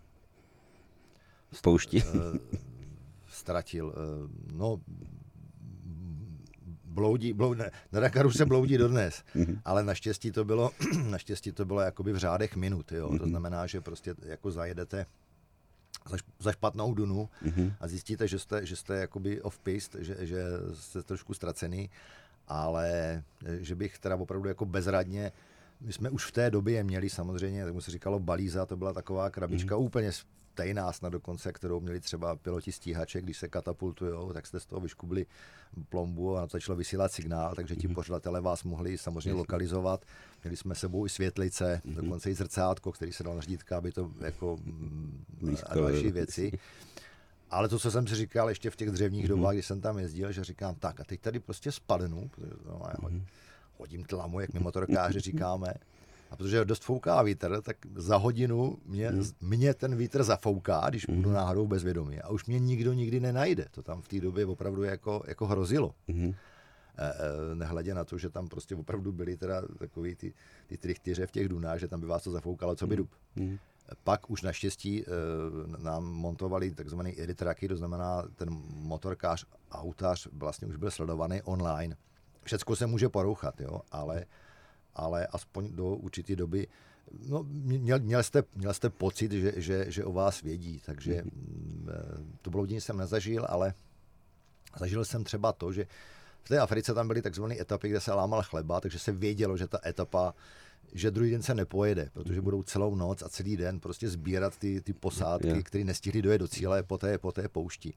V poušti? Eh, ztratil. Eh, no, bloudí, bloudí na Dakaru se bloudí dodnes, mm-hmm. ale naštěstí to bylo, *clears throat* naštěstí to bylo jakoby v řádech minut, jo. To znamená, že prostě jako zajedete za, za špatnou dunu a zjistíte, že jste, že jste jakoby off-piste, že, že jste trošku ztracený ale eh, že bych teda opravdu jako bezradně my jsme už v té době měli samozřejmě, tomu se říkalo balíza, to byla taková krabička mm. úplně stejná snad dokonce, kterou měli třeba piloti stíhače, když se katapultují, tak jste z toho vyškubli plombu a začalo vysílat signál, takže ti mm. pořadatelé vás mohli samozřejmě Jasně. lokalizovat. Měli jsme sebou i světlice, mm. dokonce i zrcátko, který se dal na řídítka, aby to jako Blízko, a další věci. Ale to, co jsem si říkal ještě v těch dřevních mm-hmm. dobách, kdy jsem tam jezdil, že říkám, tak a teď tady prostě spadnu, protože no, mm-hmm. hodím tlamu, jak my *laughs* motorkáři říkáme, a protože dost fouká vítr, tak za hodinu mě, mm. mě ten vítr zafouká, když mm. budu náhodou bezvědomí. A už mě nikdo nikdy nenajde. To tam v té době opravdu jako, jako hrozilo. Mm. nehledě na to, že tam prostě opravdu byly teda takový ty, ty trichtyře v těch dunách, že tam by vás to zafoukalo, co by dub. Mm. Pak už naštěstí e, nám montovali takzvaný editraky, to znamená ten motorkář, autář vlastně už byl sledovaný online. Všecko se může porouchat, jo, ale, ale aspoň do určité doby No, měl, měl, jste, měl jste pocit, že, že, že o vás vědí, takže mm. to bloudění jsem nezažil, ale zažil jsem třeba to, že v té Africe tam byly takzvané etapy, kde se lámal chleba, takže se vědělo, že ta etapa že druhý den se nepojede, protože budou celou noc a celý den prostě sbírat ty, ty posádky, yeah. které nestihly dojet do cíle po té, po té poušti.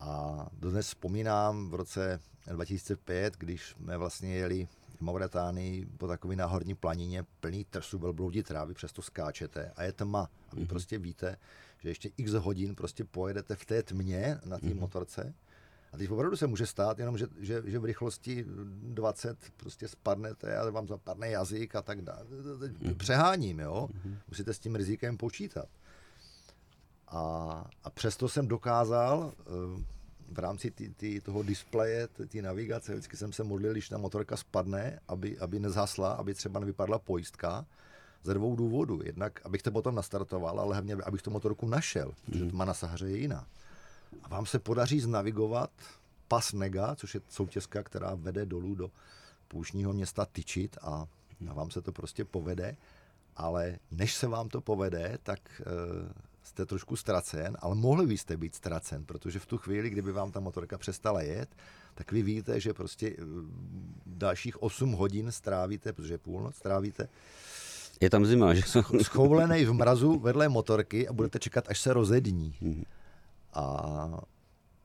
A dnes vzpomínám v roce 2005, když jsme vlastně jeli v Mauretánii po takové náhorní planině plný trsu, velbloudí trávy, přesto skáčete a je tma. A vy mm-hmm. prostě víte, že ještě x hodin prostě pojedete v té tmě na té mm-hmm. motorce a teď opravdu se může stát jenom, že, že, že v rychlosti 20 prostě spadnete a vám zapadne jazyk a tak dále. Mhm. Přeháním, jo. Mhm. Musíte s tím rizikem počítat. A, a přesto jsem dokázal eh, v rámci tý, tý, toho displeje, té navigace, vždycky jsem se modlil, když ta motorka spadne, aby, aby nezhasla, aby třeba nevypadla pojistka, ze dvou důvodů. Jednak, abych to potom nastartoval, ale hlavně, abych tu motorku našel, protože tma na Sahaře je jiná a vám se podaří znavigovat pas Nega, což je soutězka, která vede dolů do půjšního města Tyčit a, a vám se to prostě povede, ale než se vám to povede, tak e, jste trošku ztracen, ale mohli byste být ztracen, protože v tu chvíli, kdyby vám ta motorka přestala jet, tak vy víte, že prostě e, dalších 8 hodin strávíte, protože půlnoc, strávíte je tam zima, že? Schoulený v mrazu vedle motorky a budete čekat, až se rozední. Mm-hmm. A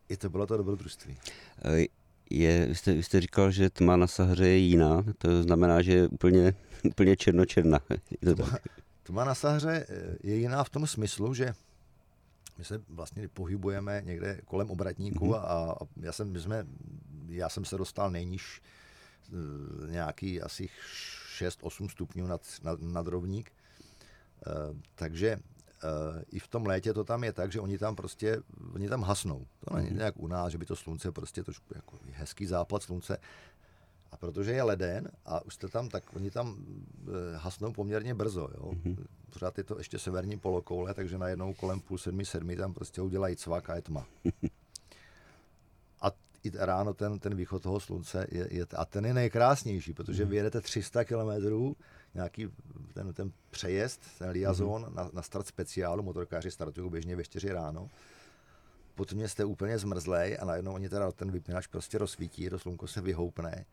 i to bylo to dobrodružství. Je, vy, jste, vy jste říkal, že tma na Sahře je jiná, to znamená, že je úplně, *laughs* úplně černočerná. Je to tma, tma na Sahře eh, je jiná v tom smyslu, že my se vlastně pohybujeme někde kolem obratníků mm-hmm. a, a já, jsem, my jsme, já jsem se dostal nejníž eh, nějaký asi 6-8 stupňů nad, nad, nad rovník. Uh, takže i v tom létě to tam je tak, že oni tam prostě, oni tam hasnou. To není mm-hmm. nějak u nás, že by to slunce prostě trošku jako hezký západ slunce. A protože je leden a už jste tam, tak oni tam uh, hasnou poměrně brzo. Jo? Mm-hmm. Pořád je to ještě severní polokoule, takže najednou kolem půl sedmi, sedmi tam prostě udělají cvak a je tma. *laughs* a i ráno ten, ten východ toho slunce je, je, a ten je nejkrásnější, protože mm. vyjedete 300 kilometrů nějaký ten, ten přejezd, ten liazon mm-hmm. na, na start speciálu, motorkáři startují běžně ve 4 ráno, potom jste úplně zmrzlej a najednou oni teda ten vypínač prostě rozsvítí, to slunko se vyhoupne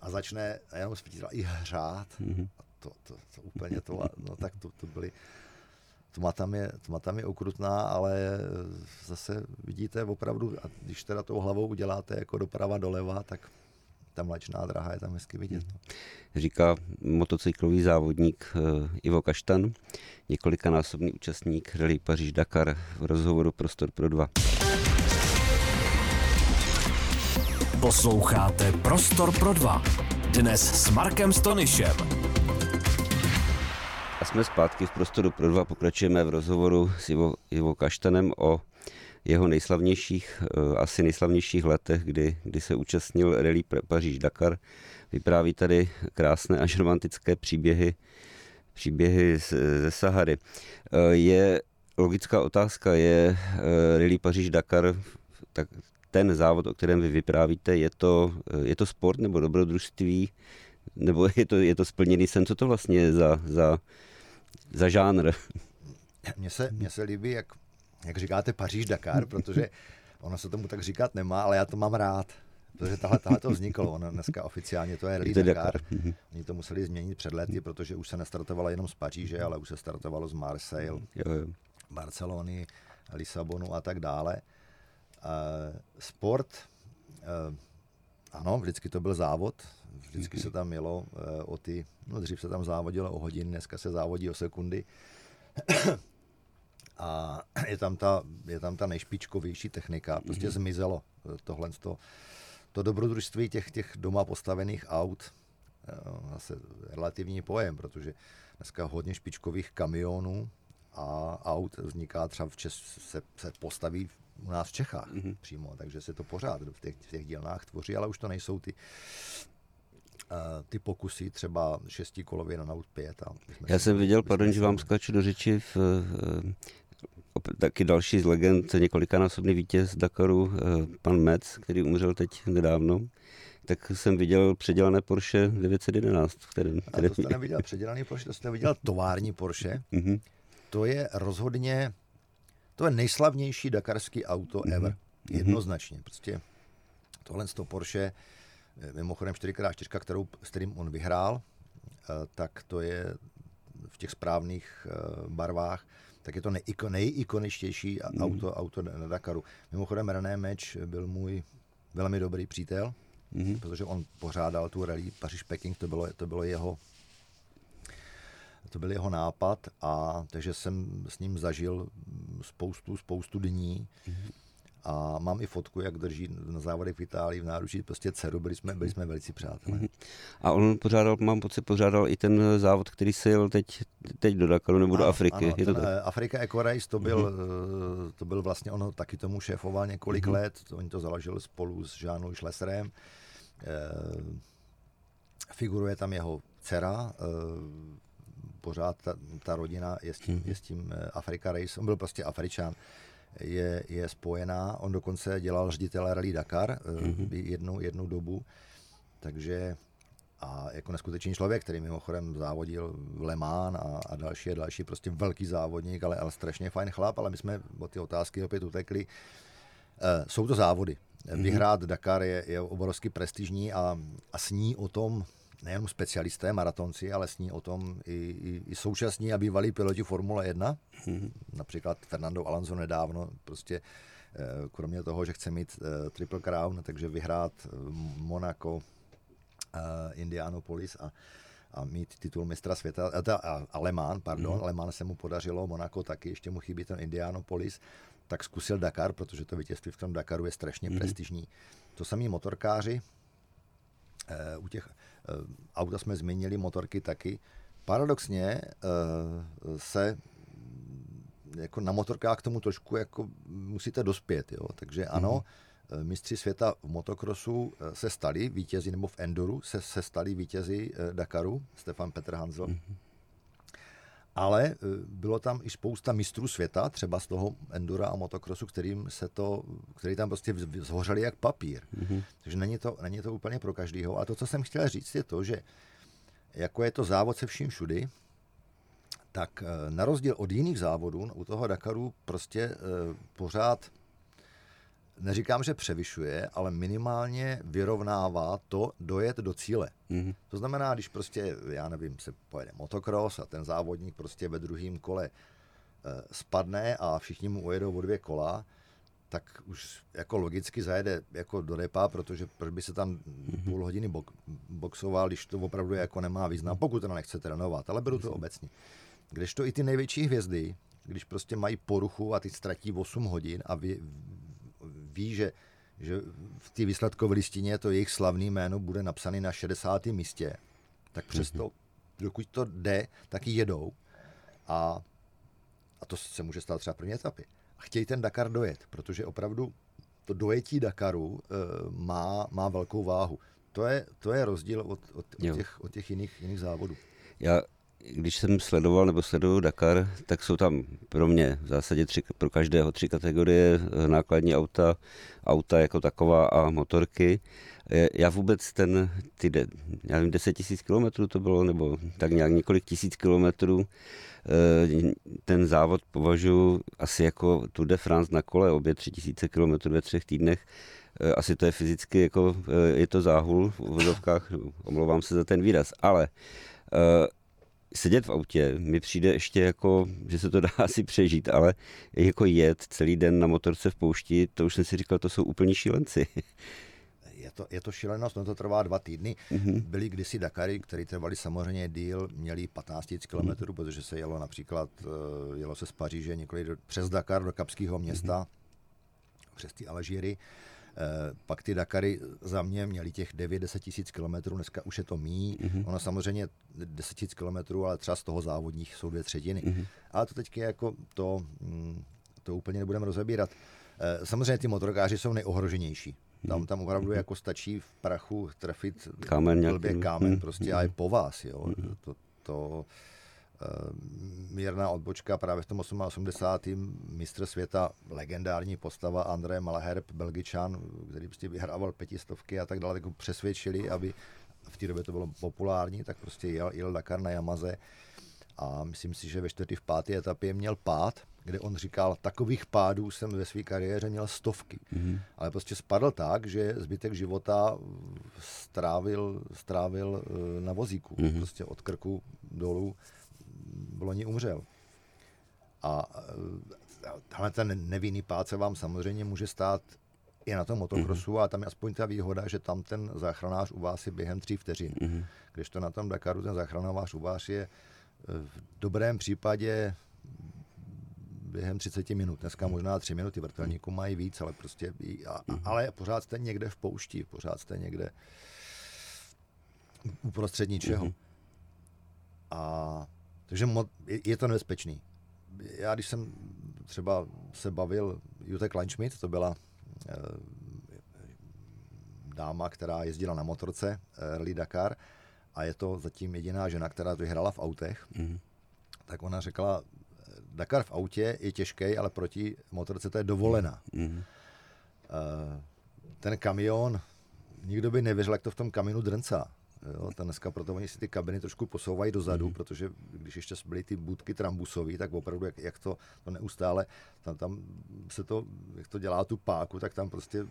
a začne a jenom svítit i hřát. Mm-hmm. A to, to, to, úplně to, no tak to, to byly, tma tam, je, tma tam je okrutná, ale zase vidíte opravdu, a když teda tou hlavou uděláte jako doprava doleva, tak ta mlačná dráha je tam hezky vidět. No. Říká motocyklový závodník uh, Ivo Kaštan, několikanásobný účastník Rally Paříž-Dakar v rozhovoru Prostor pro dva. Posloucháte Prostor pro dva. Dnes s Markem Stonyšem. A jsme zpátky v Prostoru pro dva. Pokračujeme v rozhovoru s Ivo, Ivo Kaštanem o jeho nejslavnějších, eh, asi nejslavnějších letech, kdy, kdy se účastnil rally Paříž-Dakar. Vypráví tady krásné až romantické příběhy, příběhy ze Sahary. Eh, je logická otázka, je eh, rally Paříž-Dakar tak ten závod, o kterém vy vyprávíte, je to, je to sport nebo dobrodružství, nebo je to, je to splněný sen? Co to vlastně je za, za, za žánr? Mně se, mně se líbí, jak jak říkáte, Paříž-Dakar, *laughs* protože ono se tomu tak říkat nemá, ale já to mám rád. protože tahle, tahle to vzniklo, ono dneska oficiálně to je Rally Dakar. Mhm. Oni to museli změnit před lety, protože už se nestartovalo jenom z Paříže, ale už se startovalo z Marseille, jo, jo. Barcelony, Lisabonu a tak dále. Uh, sport, uh, ano, vždycky to byl závod, vždycky se tam jelo uh, o ty, no dřív se tam závodilo o hodiny, dneska se závodí o sekundy. A *clears throat* je tam ta, je tam ta nejšpičkovější technika, prostě mm-hmm. zmizelo tohle to, to dobrodružství těch, těch doma postavených aut, zase relativní pojem, protože dneska hodně špičkových kamionů a aut vzniká třeba v Čes, se, se postaví u nás v Čechách mm-hmm. přímo, takže se to pořád v těch, v těch dílnách tvoří, ale už to nejsou ty uh, ty pokusy třeba šestikolově na Note 5. A Já jsem viděl, pardon, že vám skáču do řeči, v, taky další z legend, několikanásobný vítěz Dakaru, eh, pan Metz, který umřel teď nedávno, tak jsem viděl předělané Porsche 911. Které, které... A to jste neviděl předělaný Porsche, to jste viděl tovární Porsche. Mm-hmm. To je rozhodně, to je nejslavnější dakarský auto mm-hmm. ever. Mhm. Jednoznačně. Prostě tohle z toho Porsche, eh, mimochodem 4x4, kterou, s kterým on vyhrál, eh, tak to je v těch správných barvách tak je to nejiko, nejikoničtější mm. auto, auto na Dakaru. Mimochodem René Meč byl můj velmi dobrý přítel, mm. protože on pořádal tu rally Paříž-Peking, to bylo, to bylo jeho to byl jeho nápad a takže jsem s ním zažil spoustu, spoustu dní. Mm. A mám i fotku, jak drží na závodech v Itálii v náručí prostě dceru, byli jsme, byli jsme velice přátelé. Mhm. A on pořádal, mám pocit, pořádal i ten závod, který se jel teď, teď do Dakaru nebo ano, do Afriky. Ano, je to tak? Eh, Afrika Eco Race, to byl, uh-huh. to byl vlastně, ono taky tomu šéfoval několik uh-huh. let, oni to založili spolu s Žánou Šleserem. E, figuruje tam jeho dcera, e, pořád ta, ta rodina je s tím, uh-huh. je s tím Afrika Race, on byl prostě Afričan je, je spojená. On dokonce dělal ředitele Rally Dakar mm-hmm. jednu, jednu dobu, takže a jako neskutečný člověk, který mimochodem závodil v Le Mans a, a další a další, prostě velký závodník, ale, ale strašně fajn chlap, ale my jsme od ty otázky opět utekli. E, jsou to závody. Mm-hmm. Vyhrát Dakar je, je obrovsky prestižní a, a sní o tom nejenom specialisté, maratonci, ale sní o tom i, i, i současní a bývalí piloti Formule 1. Mm-hmm. Například Fernando Alonso nedávno prostě eh, kromě toho, že chce mít uh, Triple Crown, takže vyhrát uh, Monaco, uh, Indianapolis a, a mít titul mistra světa, a, a, a Le Mans, pardon, mm-hmm. Le Mans se mu podařilo, Monaco taky, ještě mu chybí ten Indianapolis, tak zkusil Dakar, protože to vítězství v tom Dakaru je strašně mm-hmm. prestižní. To samý motorkáři, uh, u těch Eh, auta jsme zmínili, motorky taky. Paradoxně eh, se jako na motorkách k tomu trošku jako musíte dospět, jo. takže ano, mm-hmm. mistři světa v motokrosu se stali vítězi, nebo v Endoru se, se stali vítězi Dakaru, Stefan Petr Hanzel. Mm-hmm. Ale bylo tam i spousta mistrů světa, třeba z toho endura a motokrosu, kterým se to, který tam prostě zhořeli jak papír. Mm-hmm. Takže není to, není to úplně pro každýho. A to, co jsem chtěl říct, je to, že jako je to závod se vším všudy, tak eh, na rozdíl od jiných závodů u toho Dakaru prostě eh, pořád neříkám, že převyšuje, ale minimálně vyrovnává to dojet do cíle. Mm-hmm. To znamená, když prostě, já nevím, se pojede motocross a ten závodník prostě ve druhém kole e, spadne a všichni mu ujedou o dvě kola, tak už jako logicky zajede jako do repa, protože proč by se tam mm-hmm. půl hodiny bok, boxoval, když to opravdu jako nemá význam, pokud to nechce trénovat, ale beru to obecně. Kdežto i ty největší hvězdy, když prostě mají poruchu a ty ztratí 8 hodin a vy, ví, že, že v té výsledkové listině to jejich slavný jméno bude napsané na 60. místě, tak přesto, mm-hmm. dokud to jde, tak jedou a, a to se může stát třeba první etapy. A chtějí ten Dakar dojet, protože opravdu to dojetí Dakaru e, má, má velkou váhu. To je, to je rozdíl od, od, od, těch, od těch jiných, jiných závodů. Já když jsem sledoval nebo sleduju Dakar, tak jsou tam pro mě v zásadě tři, pro každého tři kategorie eh, nákladní auta, auta jako taková a motorky. Já vůbec ten, ty, já nevím, 10 tisíc kilometrů to bylo, nebo tak nějak několik tisíc kilometrů, eh, ten závod považuji asi jako Tour de France na kole, obě tři tisíce kilometrů ve třech týdnech, asi to je fyzicky, jako je to záhul v vozovkách, *laughs* omlouvám se za ten výraz, ale sedět v autě mi přijde ještě jako, že se to dá *laughs* asi přežít, ale jako jet celý den na motorce v poušti, to už jsem si říkal, to jsou úplní šílenci. *laughs* Je to, je to šílenost, no to trvá dva týdny. Mm-hmm. Byly kdysi Dakary, které trvaly samozřejmě díl, měli 15 000 km, mm-hmm. protože se jelo například, eh, jelo se z Paříže několik do, přes Dakar do Kapského města, mm-hmm. přes ty Alžíry. Pak ty Dakary za mě měly těch 9-10 tisíc kilometrů, dneska už je to mý. Mm-hmm. Ono samozřejmě 10 tisíc kilometrů, ale třeba z toho závodních jsou dvě třetiny. Mm-hmm. Ale to teď jako to, mm, to úplně nebudeme rozebírat. Eh, samozřejmě ty motorkáři jsou nejohroženější. Tam, mhm. tam opravdu mm-hmm. jako stačí v prachu trefit kámen, blbě kámen mm-hmm. prostě a je po vás. Jo. To, to, Eh, mírná odbočka právě v tom 88. mistr světa, legendární postava André Malherb, belgičan, který prostě vyhrával pětistovky a tak dále, tak ho přesvědčili, aby v té době to bylo populární, tak prostě jel, jel Dakar na Yamaze a myslím si, že ve čtvrtý v páté etapě měl pád, kde on říkal, takových pádů jsem ve své kariéře měl stovky. Mm-hmm. Ale prostě spadl tak, že zbytek života strávil, strávil eh, na vozíku. Mm-hmm. Prostě od krku dolů v loni umřel. A tahle ten nevinný pád se vám samozřejmě může stát i na tom motokrosu mm-hmm. a tam je aspoň ta výhoda, že tam ten záchranář u vás je během tří vteřin. Mm-hmm. Když to na tom Dakaru ten záchranář u vás je v dobrém případě během 30 minut. Dneska možná 3 minuty, vrtelníku mají víc, ale prostě, a, mm-hmm. ale pořád jste někde v poušti, pořád jste někde uprostřed ničeho. Mm-hmm. A takže je to nebezpečný. Já když jsem třeba se bavil, Jute Kleinschmidt, to byla eh, dáma, která jezdila na motorce eh, Rally Dakar a je to zatím jediná žena, která vyhrála v autech, mm. tak ona řekla, Dakar v autě je těžký, ale proti motorce to je dovolená. Mm. Ten kamion, nikdo by nevěřil, jak to v tom kamionu drncá. Jo, ta dneska proto oni si ty kabiny trošku posouvají dozadu, mm. protože když ještě byly ty budky trambusové, tak opravdu jak, jak to, to neustále, tam, tam se to, jak to dělá tu páku, tak tam prostě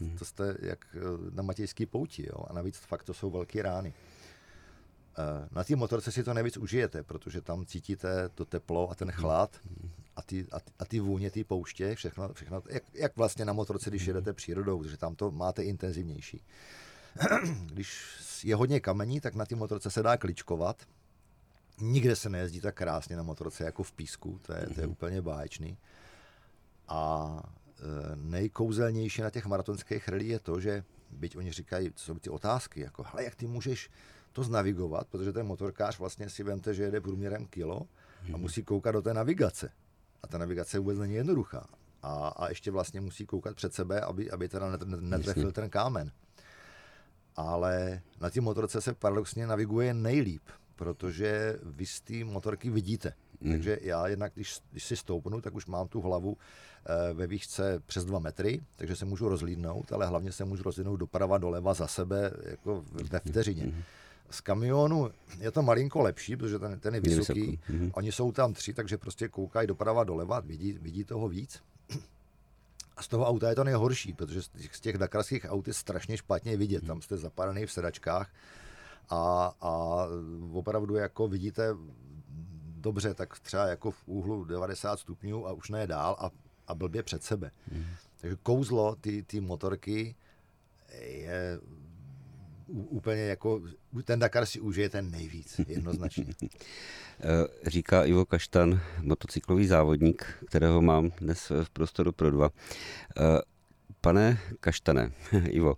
mm. to jste jak eh, na matějský pouti. Jo? A navíc fakt to jsou velké rány. Eh, na té motorce si to nejvíc užijete, protože tam cítíte to teplo a ten chlad a ty, a, a ty vůně, ty pouště, všechno, všechno jak, jak vlastně na motorce, když jedete přírodou, protože tam to máte intenzivnější. *clears throat* když je hodně kamení, tak na té motorce se dá kličkovat. Nikde se nejezdí tak krásně na motorce jako v písku, to je, to je mhm. úplně báječný. A e, nejkouzelnější na těch maratonských rally je to, že byť oni říkají, co jsou ty otázky, jako, hele, jak ty můžeš to znavigovat, protože ten motorkář vlastně si vemte, že jede průměrem kilo a mhm. musí koukat do té navigace. A ta navigace vůbec není jednoduchá. A, a ještě vlastně musí koukat před sebe, aby, aby teda netrefil ten kámen ale na té motorce se paradoxně naviguje nejlíp, protože vy z té motorky vidíte. Mm. Takže já jednak, když, když si stoupnu, tak už mám tu hlavu e, ve výšce přes dva metry, takže se můžu rozlídnout, ale hlavně se můžu rozlídnout doprava, doleva, za sebe, jako ve vteřině. Mm. Z kamionu je to malinko lepší, protože ten, ten je vysoký. Mm. Oni jsou tam tři, takže prostě koukají doprava, doleva, vidí, vidí toho víc. A z toho auta je to nejhorší, protože z těch dakarských aut je strašně špatně vidět. Tam jste zapadaný v sedačkách a, a opravdu jako vidíte dobře, tak třeba jako v úhlu 90 stupňů a už ne dál a, a blbě před sebe. Mm. Takže kouzlo ty motorky je úplně jako, ten Dakar si užije ten nejvíc, jednoznačně. *laughs* Eh, říká Ivo Kaštan, motocyklový závodník, kterého mám dnes v prostoru pro dva. Eh, pane Kaštane, *laughs* Ivo,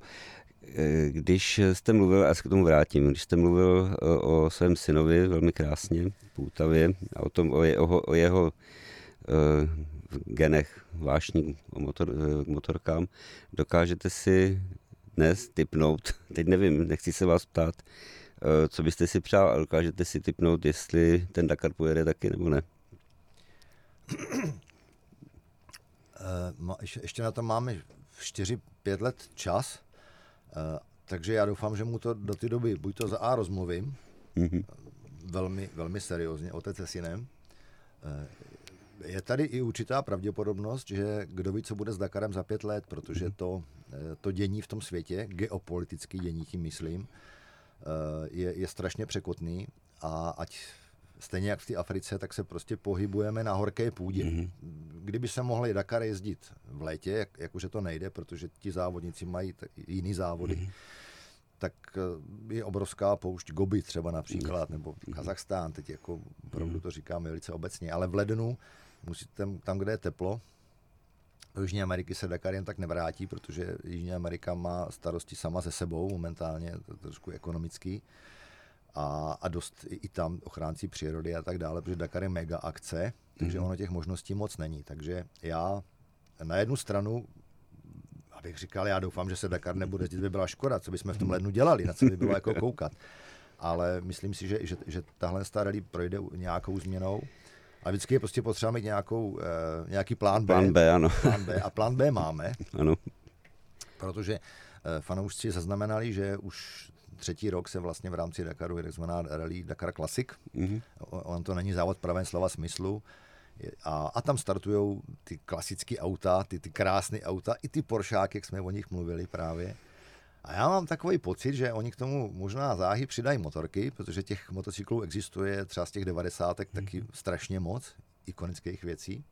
eh, když jste mluvil, já se k tomu vrátím, když jste mluvil o svém synovi velmi krásně, Půtavě, a o, tom, o, jeho, o jeho genech vášní o motor, motorkám, dokážete si dnes typnout, *laughs* teď nevím, nechci se vás ptát, eh, co byste si přál, ale dokážete si typnout, jestli ten Dakar pojede taky nebo ne? Uh, ještě na to máme 4-5 let čas, uh, takže já doufám, že mu to do té doby buď to za A rozmluvím, mm-hmm. velmi, velmi seriózně, otec se synem. Je tady i určitá pravděpodobnost, že kdo ví, co bude s Dakarem za pět let, protože mhm. to to dění v tom světě, geopolitický dění tím myslím, je, je strašně překotný a ať stejně jak v té Africe, tak se prostě pohybujeme na horké půdě. Mm-hmm. Kdyby se mohli Dakar jezdit v létě, jak, jak už to nejde, protože ti závodníci mají t- jiný závody, mm-hmm. tak eh, je obrovská poušť Gobi třeba například, nebo mhm. Kazachstán, teď jako opravdu mhm. to říkám velice obecně, ale v lednu musíte tam, kde je teplo, do Jižní Ameriky se Dakar jen tak nevrátí, protože Jižní Amerika má starosti sama se sebou momentálně, to trošku ekonomický a, a dost i, i tam ochránci přírody a tak dále, protože Dakar je mega akce, takže mm-hmm. ono těch možností moc není. Takže já na jednu stranu abych říkal, já doufám, že se Dakar nebude jezdit, by byla škoda, co bychom v tom lednu dělali, na co by bylo jako koukat. Ale myslím si, že, že, že tahle rally projde nějakou změnou. A vždycky je prostě potřeba mít nějakou, eh, nějaký plán B. Plán B, ano. Plán B. A plán B máme. Ano. Protože eh, fanoušci zaznamenali, že už třetí rok se vlastně v rámci Dakaru je takzvaná Rally Dakar Classic. Mm-hmm. On to není závod pravém slova smyslu. A, a tam startují ty klasické auta, ty, ty krásné auta, i ty Poršáky, jak jsme o nich mluvili právě. A já mám takový pocit, že oni k tomu možná záhy přidají motorky, protože těch motocyklů existuje třeba z těch 90. taky mhm. strašně moc, ikonických věcí.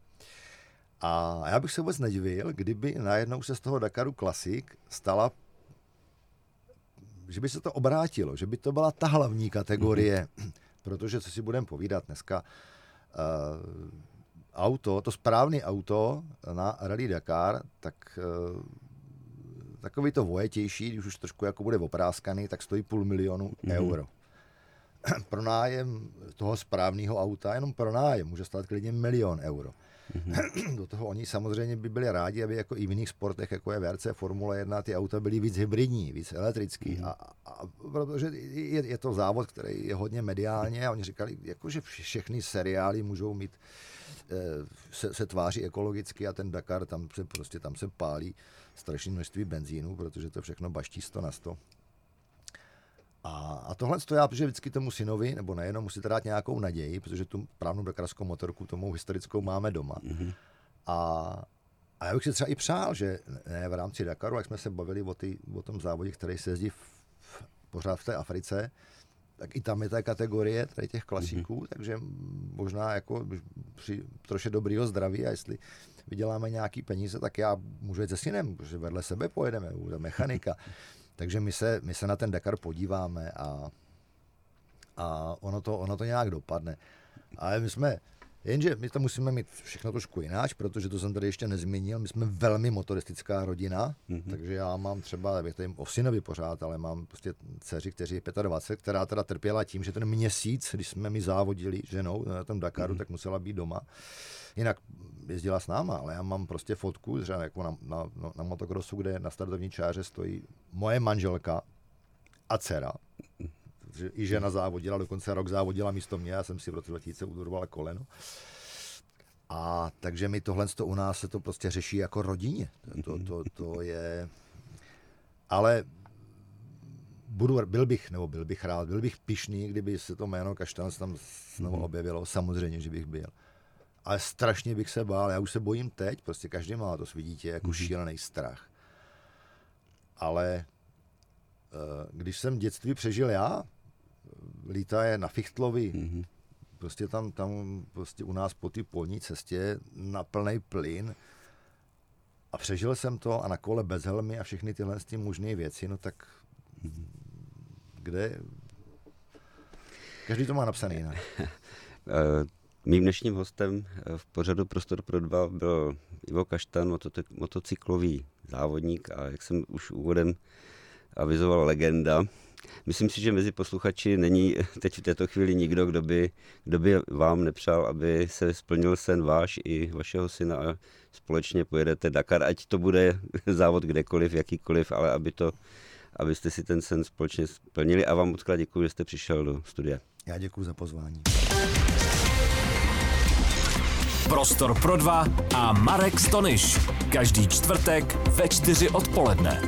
A já bych se vůbec nedivil, kdyby najednou se z toho Dakaru Classic stala že by se to obrátilo, že by to byla ta hlavní kategorie, mm-hmm. *clears throat* protože co si budeme povídat dneska, uh, auto, to správné auto na Rally Dakar, tak uh, takový to vojetější, když už trošku jako bude opráskaný, tak stojí půl milionu mm-hmm. euro. *clears throat* pro nájem toho správného auta, jenom pro nájem, může stát klidně milion euro. Mm-hmm. *clears throat* Do toho oni samozřejmě by byli rádi, aby jako i v jiných sportech, jako je VRC, Formule 1, ty auta byly víc hybridní, víc elektrický. Mm-hmm. A, a, protože je, je to závod, který je hodně mediálně a oni říkali, jako, že všechny seriály můžou mít eh, se, se tváří ekologicky a ten Dakar, tam se prostě tam se pálí strašné množství benzínu, protože to všechno baští 100 na 100. A, a tohle to já, protože vždycky tomu synovi, nebo nejenom, musíte dát nějakou naději, protože tu právnou dakarskou motorku, tomu historickou máme doma. Mm-hmm. A, a já bych si třeba i přál, že ne v rámci Dakaru, jak jsme se bavili o, ty, o tom závodě, který se jezdí v, v, pořád v té Africe, tak i tam je ta kategorie tady těch klasiků, mm-hmm. takže možná jako při troše dobrýho zdraví a jestli vyděláme nějaký peníze, tak já můžu jít se synem, protože vedle sebe pojedeme, bude mechanika. *laughs* Takže my se, my se na ten Dakar podíváme a, a ono, to, ono to nějak dopadne. Ale my jsme, jenže my to musíme mít všechno trošku jináč, protože to jsem tady ještě nezmínil, my jsme velmi motoristická rodina, mm-hmm. takže já mám třeba, bych tady o synovi pořád, ale mám prostě dceři, kteří je 25, která teda trpěla tím, že ten měsíc, když jsme mi závodili ženou na tom Dakaru, mm-hmm. tak musela být doma. Jinak jezdila s náma, ale já mám prostě fotku třeba jako na, na, na motokrosu, kde na startovní čáře stojí moje manželka a dcera. I žena závodila, dokonce rok závodila místo mě, já jsem si v roce 2000 udurval koleno. A takže mi tohle u nás se to prostě řeší jako rodině. To, to, to je... Ale budu, byl bych, nebo byl bych rád, byl bych pišný, kdyby se to jméno Kaštan tam znovu mhm. objevilo. Samozřejmě, že bych byl ale strašně bych se bál. Já už se bojím teď, prostě každý má to svý dítě jako mm-hmm. šílený strach. Ale eh, když jsem dětství přežil já, lítá je na Fichtlovi, mm-hmm. prostě tam, tam prostě u nás po té polní cestě na plný plyn a přežil jsem to a na kole bez helmy a všechny tyhle ty možné věci, no tak mm-hmm. kde... Každý to má napsaný jinak. *laughs* Eh, Mým dnešním hostem eh, v pořadu Prostor pro dva byl Ivo Kaštan, motocyklový závodník a jak jsem už úvodem avizoval legenda. Myslím si, že mezi posluchači není *laughs* teď v této chvíli nikdo, kdo by, kdo by vám nepřál, aby se splnil sen váš i vašeho syna a společně pojedete Dakar, ať to bude *laughs* závod kdekoliv, jakýkoliv, ale aby to, abyste si ten sen společně splnili a vám moc děkuji, že jste přišel do studia. Já děkuji za pozvání. Prostor pro dva a Marek Stonyš. Každý čtvrtek ve čtyři odpoledne.